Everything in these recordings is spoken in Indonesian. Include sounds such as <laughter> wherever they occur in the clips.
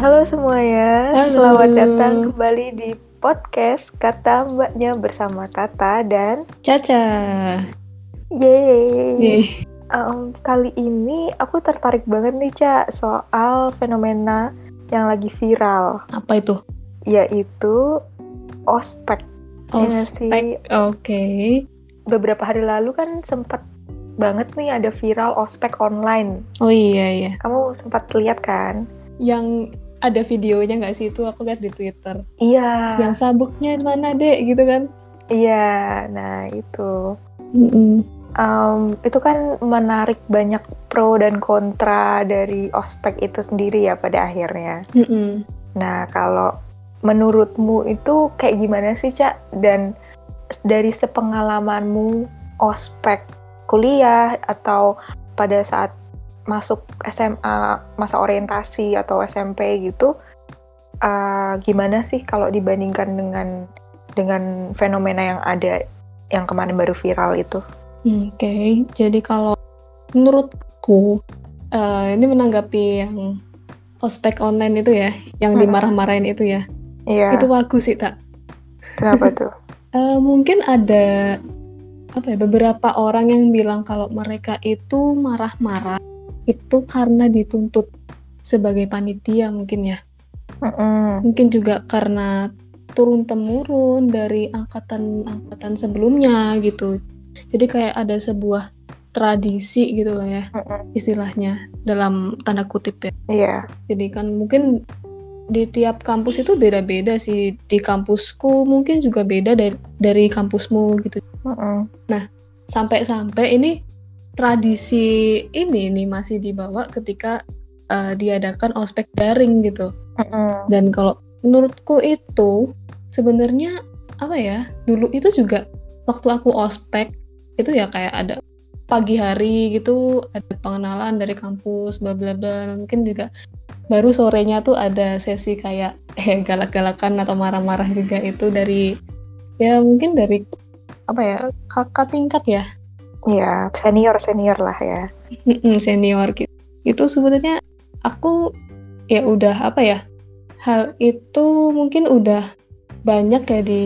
Halo semuanya, Halo. selamat datang kembali di podcast Kata Mbaknya bersama Tata dan Caca. Yeay. Yeay. Em, kali ini aku tertarik banget nih Cak soal fenomena yang lagi viral, Apa itu? yaitu ospek. Iya? Ospek. Oke. Beberapa hari lalu kan sempat banget nih ada viral ospek online. Oh iya iya. Kamu sempat lihat kan? Yang ada videonya nggak sih itu aku lihat di Twitter. Iya. Yang sabuknya mana dek gitu kan? Iya, nah itu. Em, itu kan menarik banyak pro dan kontra dari ospek itu sendiri ya pada akhirnya. Mm-mm. Nah, kalau menurutmu itu kayak gimana sih, Cak? Dan dari sepengalamanmu ospek kuliah atau pada saat masuk SMA, masa orientasi atau SMP gitu, eh, gimana sih kalau dibandingkan dengan dengan fenomena yang ada yang kemarin baru viral itu? Oke. Jadi kalau menurutku eh, ini menanggapi yang ospek online itu ya, yang Mm-mm. dimarah-marahin itu ya. Iya, Itu bagus sih tak. kenapa tuh? <laughs> Eh, mungkin ada apa ya beberapa orang yang bilang kalau mereka itu marah-marah itu karena dituntut sebagai panitia mungkin ya. Mm-mm. mungkin juga karena turun temurun dari angkatan-angkatan sebelumnya gitu. Jadi kayak ada sebuah tradisi gitu lah ya istilahnya dalam tanda kutip ya. Iya, jadi kan mungkin di tiap kampus itu beda-beda sih. Di kampusku mungkin juga beda dari dari kampusmu gitu. Mm-mm. sampai-sampai ini tradisi ini nih masih dibawa ketika uh, diadakan ospek daring gitu. Mm-mm. Dan kalau menurutku itu sebenarnya apa ya? Dulu itu juga waktu aku ospek itu ya kayak ada pagi hari gitu ada pengenalan dari kampus bla bla bla mungkin juga baru sorenya tuh ada sesi kayak <laughs> eh galak-galakan atau marah-marah juga itu dari ya mungkin dari apa ya kakak tingkat ya Iya, senior senior lah ya. Mm-mm, senior gitu. Itu sebenarnya aku ya udah apa ya? Hal itu mungkin udah banyak ya di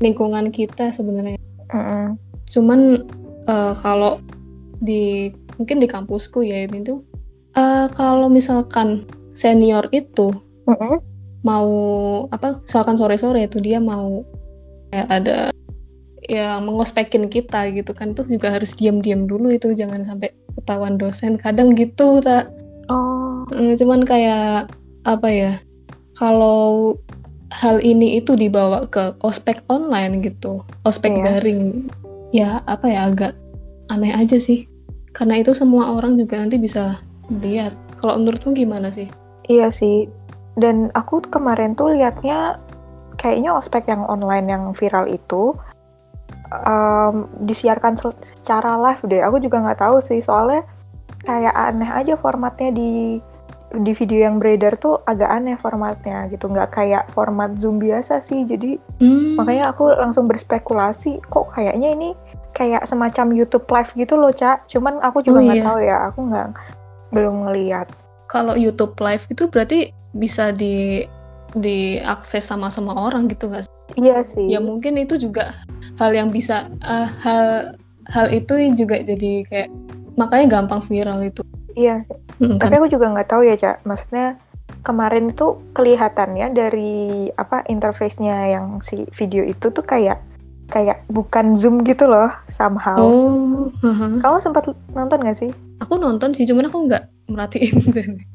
lingkungan kita sebenarnya. Mm-mm. Cuman eh, kalau di mungkin di kampusku ya ini tuh eh, kalau misalkan senior itu Mm-mm. mau apa misalkan sore-sore itu dia mau kayak ada yang mengospekin kita gitu kan tuh juga harus diam-diam dulu itu jangan sampai ketahuan dosen kadang gitu tak Oh, Eh, cuman kayak apa ya kalau hal ini itu dibawa ke ospek online gitu ospek Iya. daring ya apa ya agak aneh aja sih. Karena itu semua orang juga nanti bisa lihat. Kalau menurutmu gimana sih? Iya sih. Dan aku kemarin tuh liatnya kayaknya ospek yang online yang viral itu em, disiarkan se- secara live deh. Aku juga nggak tahu sih soalnya kayak aneh aja formatnya di di video yang beredar tuh agak aneh formatnya gitu nggak kayak format zoom biasa sih jadi Hmm, makanya aku langsung berspekulasi kok kayaknya ini kayak semacam YouTube live gitu loh cak cuman aku juga Oh, nggak iya. tahu ya aku nggak belum ngeliat kalau YouTube Live itu berarti bisa di diakses sama semua orang gitu nggak sih? iya sih Ya mungkin itu juga hal yang bisa eh, hal hal itu juga jadi kayak makanya gampang viral itu. iya Hmm, tapi kan? aku juga nggak tahu ya cak maksudnya kemarin tuh kelihatannya dari apa interface-nya yang si video itu tuh kayak kayak bukan zoom gitu loh somehow Oh, haha. kamu sempat nonton gak sih aku nonton sih, cuman aku nggak merhatiin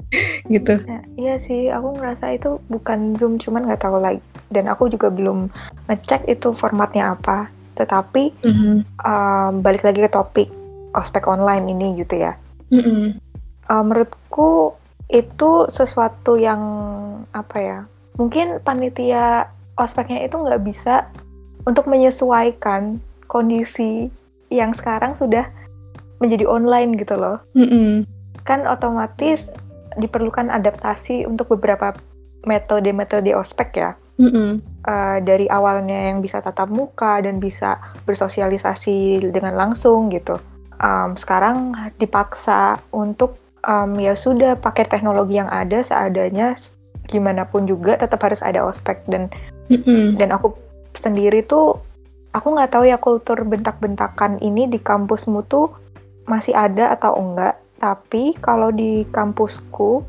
<laughs> gitu. Nah, iya sih, aku ngerasa itu bukan Zoom, cuman nggak tahu lagi. Dan aku juga belum ngecek itu formatnya apa. Tetapi Mhm. um, balik lagi ke topik ospek online ini gitu ya. Mm-mm. Uh, menurutku itu sesuatu yang apa ya? Mungkin panitia ospeknya itu nggak bisa untuk menyesuaikan kondisi yang sekarang sudah menjadi online gitu loh. Mm-mm. Kan otomatis diperlukan adaptasi untuk beberapa metode-metode ospek ya. Mm-mm. Eh, dari awalnya yang bisa tatap muka dan bisa bersosialisasi dengan langsung gitu. Em, sekarang dipaksa untuk em, ya sudah pakai teknologi yang ada seadanya gimana pun juga tetap harus ada ospek dan Mm-mm. dan aku sendiri tuh aku nggak tahu ya kultur bentak-bentakan ini di kampusmu tuh masih ada atau enggak tapi kalau di kampusku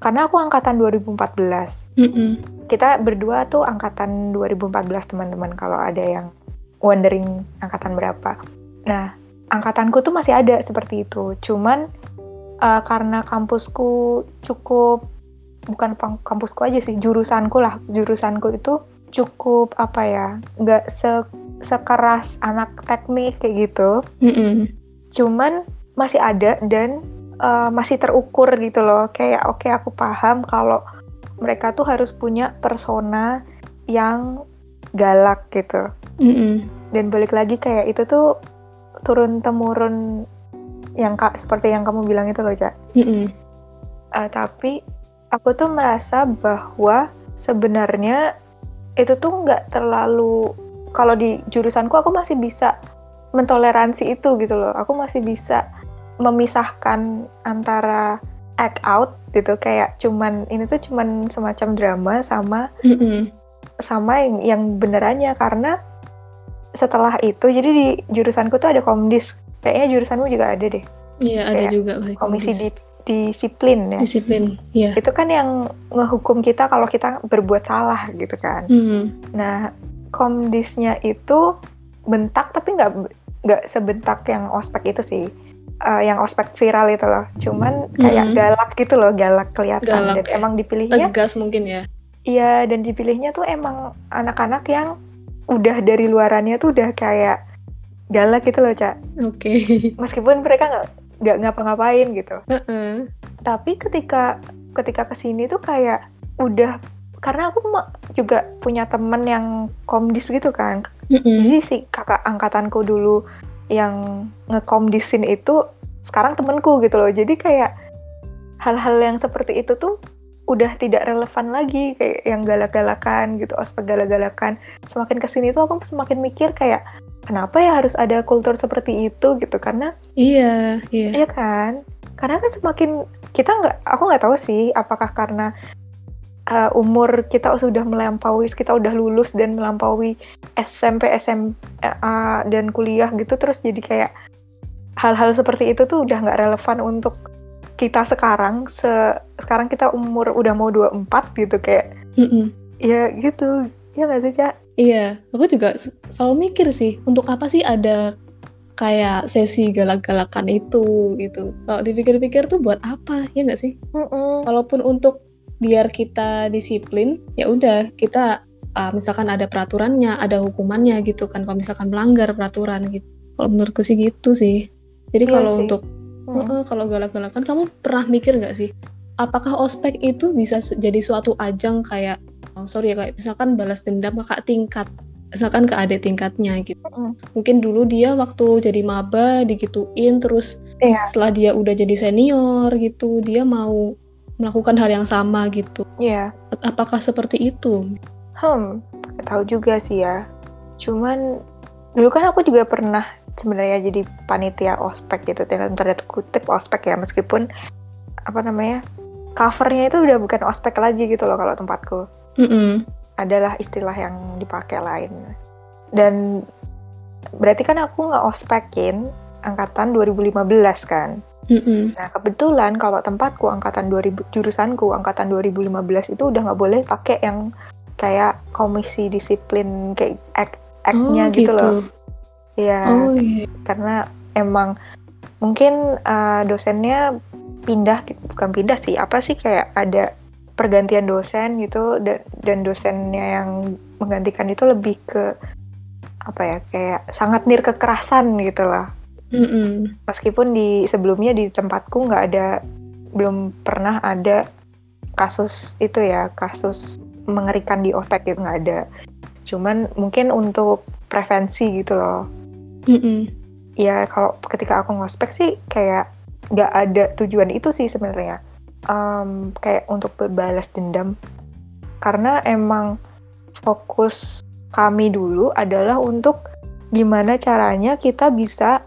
karena aku angkatan 2014 Mm-mm. kita berdua tuh angkatan 2014 teman-teman kalau ada yang wondering angkatan berapa. Nah angkatanku tuh masih ada seperti itu. Cuman eh, karena kampusku cukup bukan kampusku aja sih jurusanku lah. Jurusanku itu cukup apa ya nggak se sekeras anak teknik kayak gitu. Mm-mm. cuman masih ada dan eh, masih terukur gitu loh kayak oke aku paham kalau mereka tuh harus punya persona yang galak gitu Mm-mm. dan balik lagi kayak itu tuh turun temurun yang ka- seperti yang kamu bilang itu loh Cak Mm-mm. Eh, tapi aku tuh merasa bahwa sebenarnya itu tuh nggak terlalu kalau di jurusanku aku masih bisa mentoleransi itu gitu loh aku masih bisa memisahkan antara act out gitu kayak cuman ini tuh cuman semacam drama sama Mm-mm. sama yang, yang benerannya karena setelah itu jadi di jurusanku tuh ada komdis kayaknya jurusanmu juga ada deh Iya ada juga komisi di- disiplin ya disiplin. Iya. itu kan yang ngehukum kita kalau kita berbuat salah gitu kan. Mm. Nah, komdisnya itu bentak tapi nggak nggak sebentak yang ospek itu sih. Eh, yang ospek viral itu loh. Cuman kayak Mhm. galak gitu loh, galak kelihatan Galak dan ya. emang dipilihnya Tegas mungkin ya. iya dan dipilihnya tuh emang anak-anak yang udah dari luarannya tuh udah kayak galak gitu loh, Cak. Oke. <laughs> Meskipun mereka nggak nggak ngapa-ngapain gitu. Heeh. tapi ketika ketika ke sini tuh kayak udah karena aku juga punya temen yang komdis gitu kan Mm-mm. jadi si kakak angkatanku dulu yang ngekomdisin itu sekarang temenku gitu loh jadi kayak hal-hal yang seperti itu tuh udah tidak relevan lagi kayak yang galak-galakan gitu ospek galak-galakan semakin ke sini tuh aku semakin mikir kayak kenapa ya harus ada kultur seperti itu gitu karena Iya, iya. Iya kan? Karena kan semakin kita nggak, aku nggak tahu sih apakah karena uh, umur kita sudah melampaui, kita udah lulus dan melampaui SMP, SMA dan kuliah gitu, terus jadi kayak hal-hal seperti itu tuh udah nggak relevan untuk kita sekarang. Se sekarang kita umur udah mau 24 gitu kayak, Mm-mm. ya gitu. Ya nggak sih, Cak? Iya, aku juga selalu mikir sih, untuk apa sih ada kayak sesi galak-galakan itu gitu. Kalau dipikir-pikir tuh buat apa, ya nggak sih? Mm-mm. Walaupun untuk biar kita disiplin, ya udah kita uh, misalkan ada peraturannya, ada hukumannya gitu kan. Kalau misalkan melanggar peraturan gitu. Kalau menurutku sih gitu sih. Jadi Iya kalau sih. untuk Mm. Heeh, kalau galak-galakan, kamu pernah mikir nggak sih? Apakah ospek itu bisa jadi suatu ajang kayak, oh, sorry ya kayak misalkan balas dendam kakak tingkat, misalkan ke adik tingkatnya gitu. Mm-mm. Mungkin dulu dia waktu jadi maba digituin, terus Iya, setelah dia udah jadi senior gitu, dia mau melakukan hal yang sama gitu. iya. Apakah seperti itu? Hmm, tahu juga sih ya. Cuman dulu kan aku juga pernah sebenarnya jadi panitia ospek gitu dalam tanda kutip ospek ya meskipun apa namanya covernya itu udah bukan ospek lagi gitu loh kalau tempatku Mm-mm. adalah istilah yang dipakai lain dan berarti kan aku nggak ospekin angkatan 2015 kan Mm-mm. Nah, kebetulan kalau tempatku angkatan 2000 jurusanku angkatan 2015 itu udah nggak boleh pakai yang kayak komisi disiplin kayak act act-nya Oh, gitu loh. Iya, Oh iya. karena emang mungkin uh, dosennya pindah bukan pindah sih, apa sih kayak ada pergantian dosen gitu dan, dan dosennya yang menggantikan itu lebih ke apa ya kayak sangat nir kekerasan gitu lah Mm-mm. meskipun di sebelumnya di tempatku nggak ada belum pernah ada kasus itu ya kasus mengerikan di ospek gitu nggak ada cuman mungkin untuk prevensi gitu loh Mm-mm. ya kalau ketika aku ngospek sih kayak nggak ada tujuan itu sih sebenarnya. Em, kayak untuk berbalas dendam. Karena emang fokus kami dulu adalah untuk gimana caranya kita bisa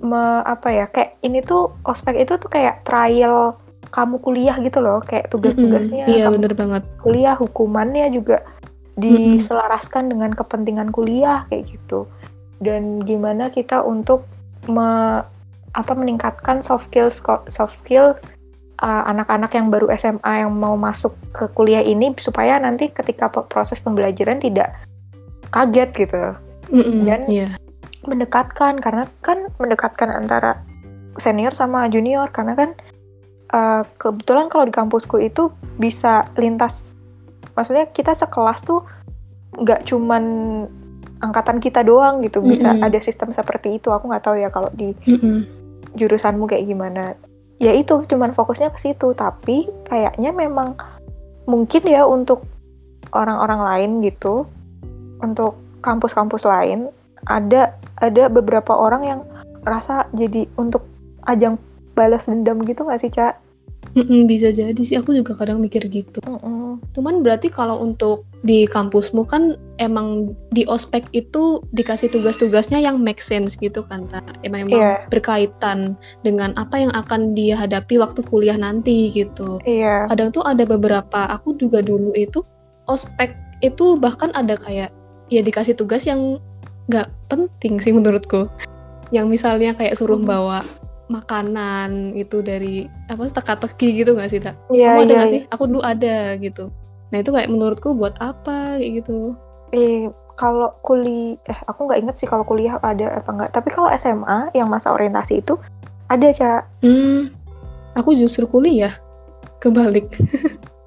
me, apa ya kayak ini tuh ospek itu tuh kayak trial kamu kuliah gitu loh kayak tugas-tugasnya iya kamu bener banget. kuliah hukumannya juga diselaraskan dengan kepentingan kuliah kayak gitu dan gimana kita untuk me, apa meningkatkan soft skills soft skill uh, anak-anak yang baru SMA yang mau masuk ke kuliah ini supaya nanti ketika proses pembelajaran tidak kaget gitu. Mm-mm, dan iya. mendekatkan karena kan mendekatkan antara senior sama junior karena kan uh, kebetulan kalau di kampusku itu bisa lintas maksudnya kita sekelas tuh nggak cuman angkatan kita doang gitu. Bisa Mm-mm. ada sistem seperti itu. Aku nggak tahu ya kalau di Mm-mm. jurusanmu kayak gimana. Ya itu cuman fokusnya ke situ. Tapi kayaknya memang mungkin ya untuk orang-orang lain gitu untuk kampus-kampus lain ada ada beberapa orang yang rasa jadi untuk ajang balas dendam gitu nggak sih cak Mm-mm, bisa jadi sih aku juga kadang mikir gitu Mm-mm. Cuman berarti kalau untuk di kampusmu kan emang di ospek itu dikasih tugas-tugasnya yang make sense gitu kan, tak? Emang emang Iya. berkaitan dengan apa yang akan dia hadapi waktu kuliah nanti gitu. iya Kadang tuh ada beberapa, aku juga dulu itu ospek itu bahkan ada kayak ya dikasih tugas yang nggak penting sih menurutku. Yang misalnya kayak suruh bawa makanan itu dari apa teka-teki gitu nggak sih tak? iya Kamu ada iya nggak sih? Aku dulu ada gitu. Nah itu kayak menurutku buat apa kayak gitu. Eh, kalau kuliah eh aku nggak inget sih kalau kuliah ada apa enggak tapi kalau SMA yang masa orientasi itu ada cak Hmm, aku justru kuliah kebalik. <laughs>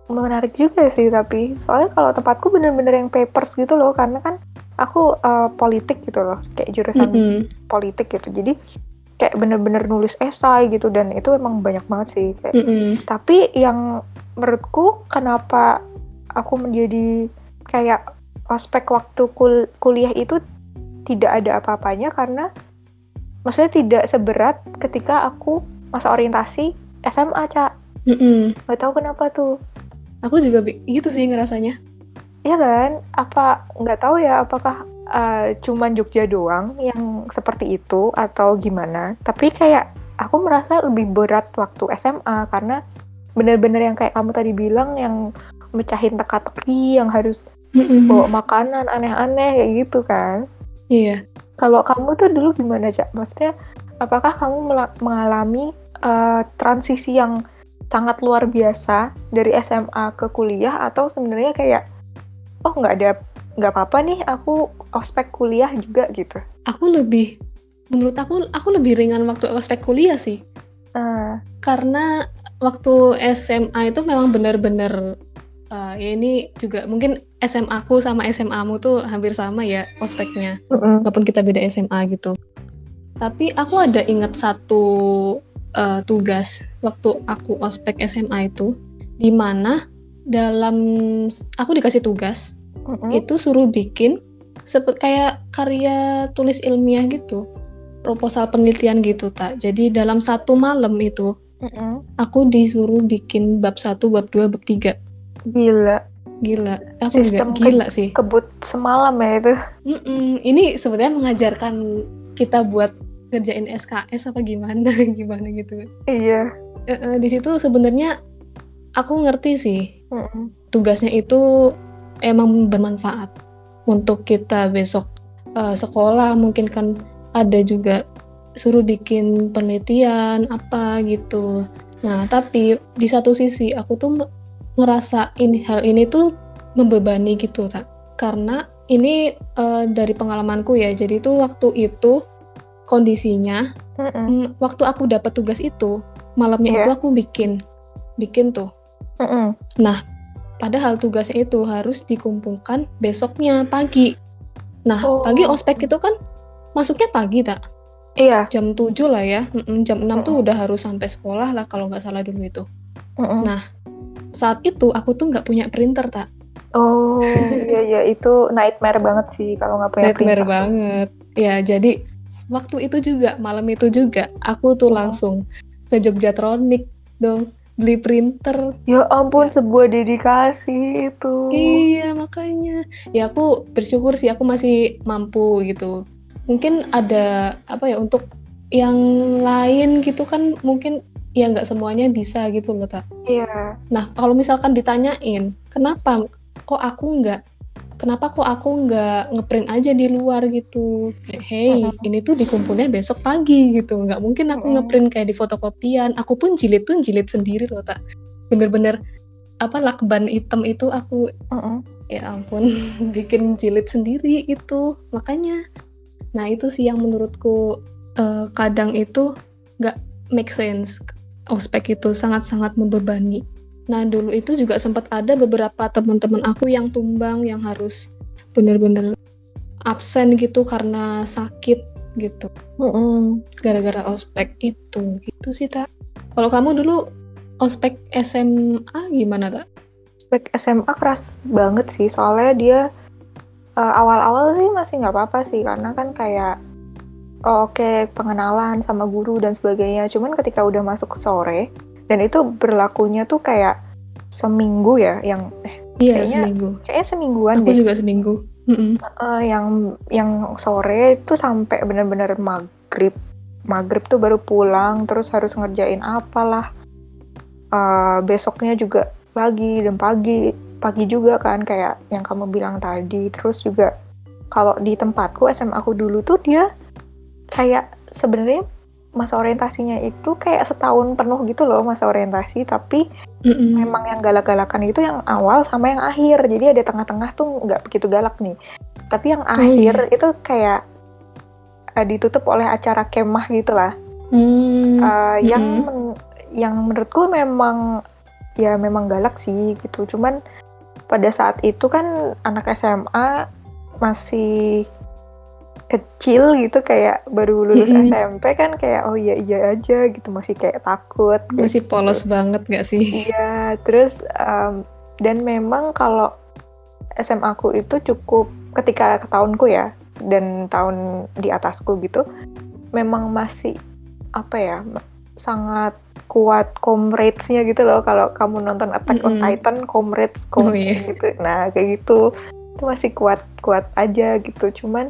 menarik juga sih tapi soalnya kalau tempatku bener-bener yang papers gitu loh karena kan aku eh, politik gitu loh kayak jurusan Mm-mm. politik gitu jadi kayak bener-bener nulis esai gitu dan itu emang banyak banget sih kayak Mm-mm. tapi yang menurutku kenapa aku menjadi kayak aspek waktu kul- kuliah itu tidak ada apa-apanya karena maksudnya tidak seberat ketika aku masa orientasi SMA cak Mm-mm. nggak tahu kenapa tuh Aku juga gitu sih ngerasanya. Iya kan? Apa nggak tahu ya? Apakah uh, cuman Jogja doang yang seperti itu atau gimana? Tapi kayak aku merasa lebih berat waktu SMA karena bener-bener yang kayak kamu tadi bilang yang mecahin teka-teki, yang harus Mm-mm. bawa makanan aneh-aneh kayak gitu kan? Iya. Kalau kamu tuh dulu gimana cak? Maksudnya apakah kamu mengalami uh, transisi yang sangat luar biasa dari SMA ke kuliah atau sebenarnya kayak oh nggak ada nggak apa-apa nih aku ospek kuliah juga gitu. Aku lebih, menurut aku, aku lebih ringan waktu ospek kuliah sih. Nah, Karena waktu SMA itu memang benar-benar eh, ya ini juga mungkin SMA aku sama SMA-mu tuh hampir sama ya ospeknya. mm-mm. walaupun kita beda SMA gitu. Tapi aku ada ingat satu uh, tugas waktu aku ospek SMA itu, di mana dalam aku dikasih tugas Mm-mm. itu suruh bikin seperti kayak karya tulis ilmiah gitu, proposal penelitian gitu tak. Jadi dalam satu malam itu Mm-mm. aku disuruh bikin bab 1, bab 2, bab 3. Gila, Gila, aku juga Sistem ke- gila sih. kebut semalam ya itu. Mm-mm, ini sebenarnya mengajarkan kita buat kerjain SKS apa gimana <laughs> gimana gitu. Iya. Eh, eh, di situ sebenarnya aku ngerti sih Mm-mm. tugasnya itu emang bermanfaat untuk kita besok eh, sekolah mungkin kan ada juga suruh bikin penelitian apa gitu. Nah tapi di satu sisi aku tuh ngerasa ini hal ini tuh membebani gitu tak karena ini eh, dari pengalamanku ya jadi tuh waktu itu kondisinya Mm-mm. mm, waktu aku dapat tugas itu malamnya Iya. itu aku bikin bikin tuh Mm-mm. Padahal tugasnya itu harus dikumpulkan besoknya pagi. Nah, Oh. pagi ospek itu kan masuknya pagi tak? Iya. Jam 7 lah ya. Mm-mm, jam 6 tuh udah harus sampai sekolah lah kalau nggak salah dulu itu. Mm-mm. Nah, Saat itu aku tuh nggak punya printer tak? Oh iya iya itu nightmare banget sih kalau nggak punya Nightmare printer. banget. Ya, jadi waktu itu juga, malam itu juga aku tuh Oh. langsung ke Jogjatronic dong beli printer. Ya ampun Ya. sebuah dedikasi itu. Iya, makanya. Ya aku bersyukur sih aku masih mampu gitu. Mungkin ada apa ya untuk yang lain gitu kan mungkin ya nggak semuanya bisa gitu loh tak Iya. nah kalau misalkan ditanyain kenapa kok aku nggak kenapa kok aku nggak ngeprint aja di luar gitu? Kayak hey ini tuh dikumpulnya besok pagi gitu. Nggak mungkin aku ngeprint kayak di fotokopian. Aku pun jilid tuh jilid sendiri loh tak bener-bener apa lakban hitam itu aku Mm-mm. ya ampun <laughs> bikin jilid sendiri itu makanya nah itu sih yang menurutku eh, kadang itu nggak make sense. Ospek itu sangat-sangat membebani nah dulu itu juga sempat ada beberapa teman-teman aku yang tumbang yang harus bener-bener absen gitu karena sakit gitu. Gara-gara ospek itu gitu sih tak kalau kamu dulu ospek SMA gimana tak Spek SMA keras banget sih, soalnya dia eh, awal-awal sih masih nggak apa-apa sih, karena kan kayak oh, oke pengenalan sama guru dan sebagainya. Cuman ketika udah masuk sore, dan itu berlakunya tuh kayak seminggu ya, yang eh, iya Kayaknya- seminggu. kayaknya semingguan aku deh. juga seminggu. Mm-mm. Eh, yang yang sore itu sampai bener-bener maghrib. Maghrib tuh baru pulang terus harus ngerjain apalah. Eh, besoknya juga pagi dan pagi pagi juga kan kayak yang kamu bilang tadi. Terus juga kalau di tempatku SMA aku dulu tuh dia kayak sebenarnya masa orientasinya itu kayak setahun penuh gitu loh masa orientasi tapi Mm-mm. memang yang galak-galakan itu yang awal sama yang akhir. Jadi ada tengah-tengah tuh nggak begitu galak nih. Tapi yang akhir itu kayak eh, ditutup oleh acara kemah gitu lah. Hmm, Eh, yang men- yang menurutku memang ya memang galak sih gitu. Cuman pada saat itu kan anak SMA masih kecil gitu kayak baru lulus Mm-mm. SMP kan kayak oh iya iya aja gitu masih kayak takut kayak masih polos banget gak sih? Iya, terus em, dan memang kalau SMA aku itu cukup ketika ke tahunku ya dan tahun di atasku gitu, memang masih apa ya sangat kuat comrades-nya gitu loh. Kalau kamu nonton Attack on Mm-mm. Titan, comrades, Oh, comrades iya. gitu. Nah kayak gitu itu masih kuat kuat aja gitu. Cuman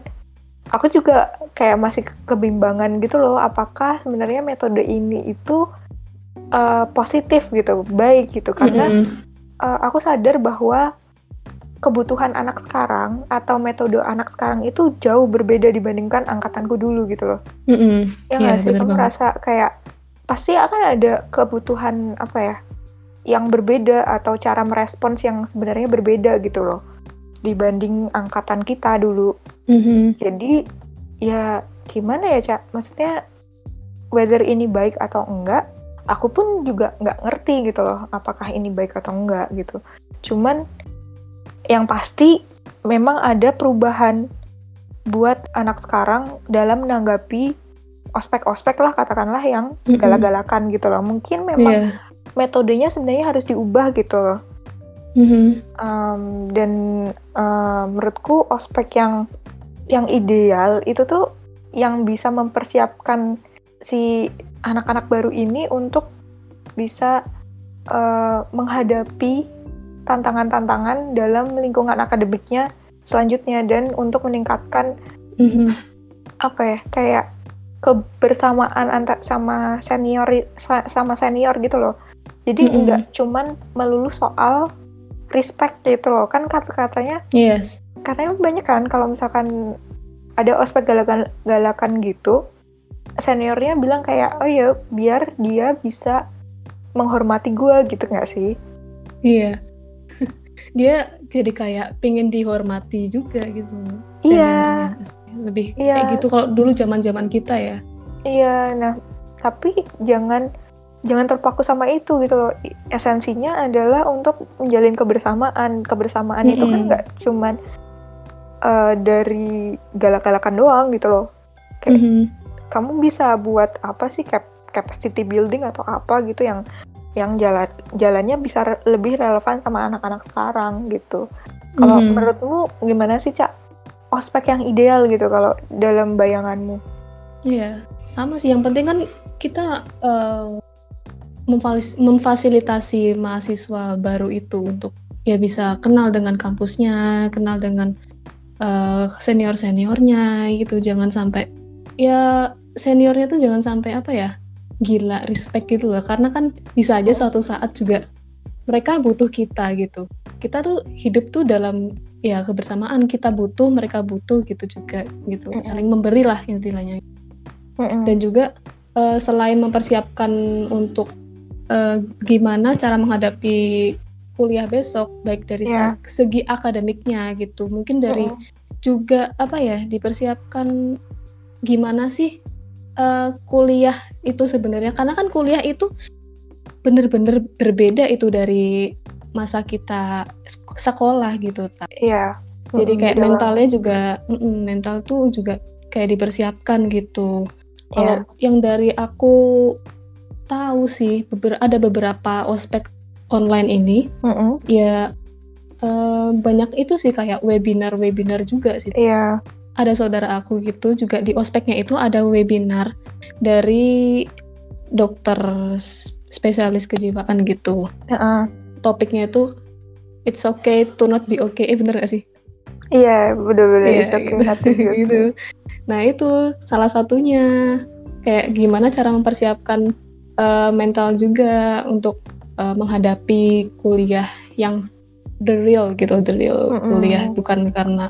aku juga kayak masih ke- kebimbangan gitu loh. Apakah sebenarnya metode ini itu eh, positif gitu, baik gitu karena Mm-mm. eh, aku sadar bahwa kebutuhan anak sekarang atau metode anak sekarang itu jauh berbeda dibandingkan angkatanku dulu gitu loh. Mm-mm. Ya Iya, nggak sih, bener kamu merasa kayak pasti akan ada kebutuhan apa ya, yang berbeda atau cara merespons yang sebenarnya berbeda gitu loh dibanding angkatan kita dulu. Mhm. Jadi ya gimana ya cak? Maksudnya whether ini baik atau enggak, aku pun juga nggak ngerti gitu loh, apakah ini baik atau enggak gitu. Cuman yang pasti memang ada perubahan buat anak sekarang dalam menanggapi ospek-ospek lah katakanlah yang galak-galakan gitu loh. Mungkin memang Iya. metodenya sebenarnya harus diubah gitu loh. Mhm. Um, dan um, menurutku ospek yang yang ideal itu tuh yang bisa mempersiapkan si anak-anak baru ini untuk bisa uh, menghadapi tantangan-tantangan dalam lingkungan akademiknya selanjutnya dan untuk meningkatkan Mhm. apa ya kayak kebersamaan antar sama senior sa- sama senior gitu loh jadi Mm-mm. nggak cuman melulu soal respect gitu loh kan kata-katanya Yes. karena banyak kan kalau misalkan ada ospek galakan galakan gitu seniornya bilang kayak oh ya biar dia bisa menghormati gua gitu nggak sih Iya. <laughs> Dia jadi kayak pengen dihormati juga gitu Iya. seniornya. Lebih Iya. kayak gitu kalau dulu zaman-zaman kita ya. iya nah tapi jangan jangan terpaku sama itu gitu loh esensinya adalah untuk menjalin kebersamaan kebersamaan itu kan nggak cuman eh, dari galak-galakan doang gitu loh Kayak- Mhm. kamu bisa buat apa sih cap capacity building atau apa gitu yang yang jalan jalannya bisa re- lebih relevan sama anak-anak sekarang gitu. Kalau Mhm. menurutmu gimana sih cak ospek yang ideal gitu kalau dalam bayanganmu? Iya, sama sih. Yang penting kan kita memfalis- memfasilitasi mahasiswa baru itu untuk ya bisa kenal dengan kampusnya, kenal dengan eh, senior-seniornya gitu. Jangan sampai ya seniornya tuh jangan sampai apa ya gila respect gitu loh. Karena kan bisa aja suatu saat juga mereka butuh kita gitu. Kita tuh hidup tuh dalam ya kebersamaan. Kita butuh mereka butuh gitu juga gitu. Saling memberi lah intinya. Dan juga eh, selain mempersiapkan untuk eh, gimana cara menghadapi kuliah besok baik dari se- segi akademiknya gitu. Mungkin dari juga apa ya dipersiapkan gimana sih eh, kuliah itu sebenarnya. Karena kan kuliah itu bener-bener berbeda itu dari masa kita sek- sekolah gitu Iya. jadi Mm-mm, kayak beda mentalnya juga mental tuh juga kayak dipersiapkan gitu. Kalau Iya. yang dari aku tahu sih beber- ada beberapa ospek online ini Mm-mm. ya eh, banyak itu sih kayak webinar-webinar juga sih Iya. ada saudara aku gitu juga di ospeknya itu ada webinar dari dokter spesialis kejiwaan gitu Heeh. topiknya itu it's okay to not be okay eh bener gak sih Iya, bener-bener it's okay gitu. not to be <laughs> okay. gitu nah itu salah satunya kayak gimana cara mempersiapkan eh, mental juga untuk eh, menghadapi kuliah yang the real gitu the real Mm-mm. kuliah bukan karena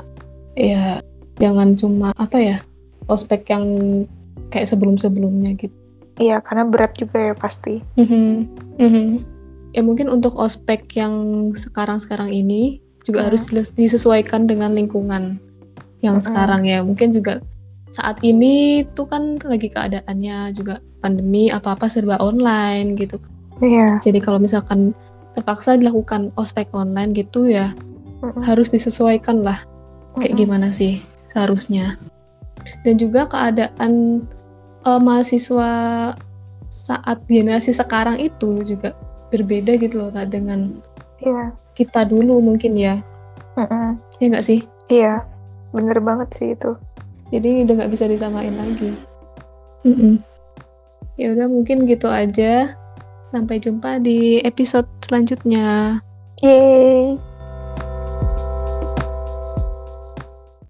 ya jangan cuma apa ya ospek yang kayak sebelum-sebelumnya gitu Iya, karena berat juga ya pasti. Mhm, mhm. Ya mungkin untuk ospek yang sekarang-sekarang ini juga Hmm. harus dis- disesuaikan dengan lingkungan yang Mm-mm. sekarang ya. Mungkin juga saat ini tuh kan lagi keadaannya juga pandemi apa-apa serba online gitu. Iya. Jadi kalau misalkan terpaksa dilakukan ospek online gitu ya Mm-mm. harus disesuaikan lah kayak Mm-mm. gimana sih seharusnya. Dan juga keadaan eh, mahasiswa saat generasi sekarang itu juga berbeda gitu loh Kak, dengan Iya. kita dulu mungkin ya. Mm-mm. Ya nggak sih? Iya. Bener banget sih itu. Jadi udah nggak bisa disamain lagi. Mm-mm. Ya udah mungkin gitu aja. Sampai jumpa di episode selanjutnya. Yeay.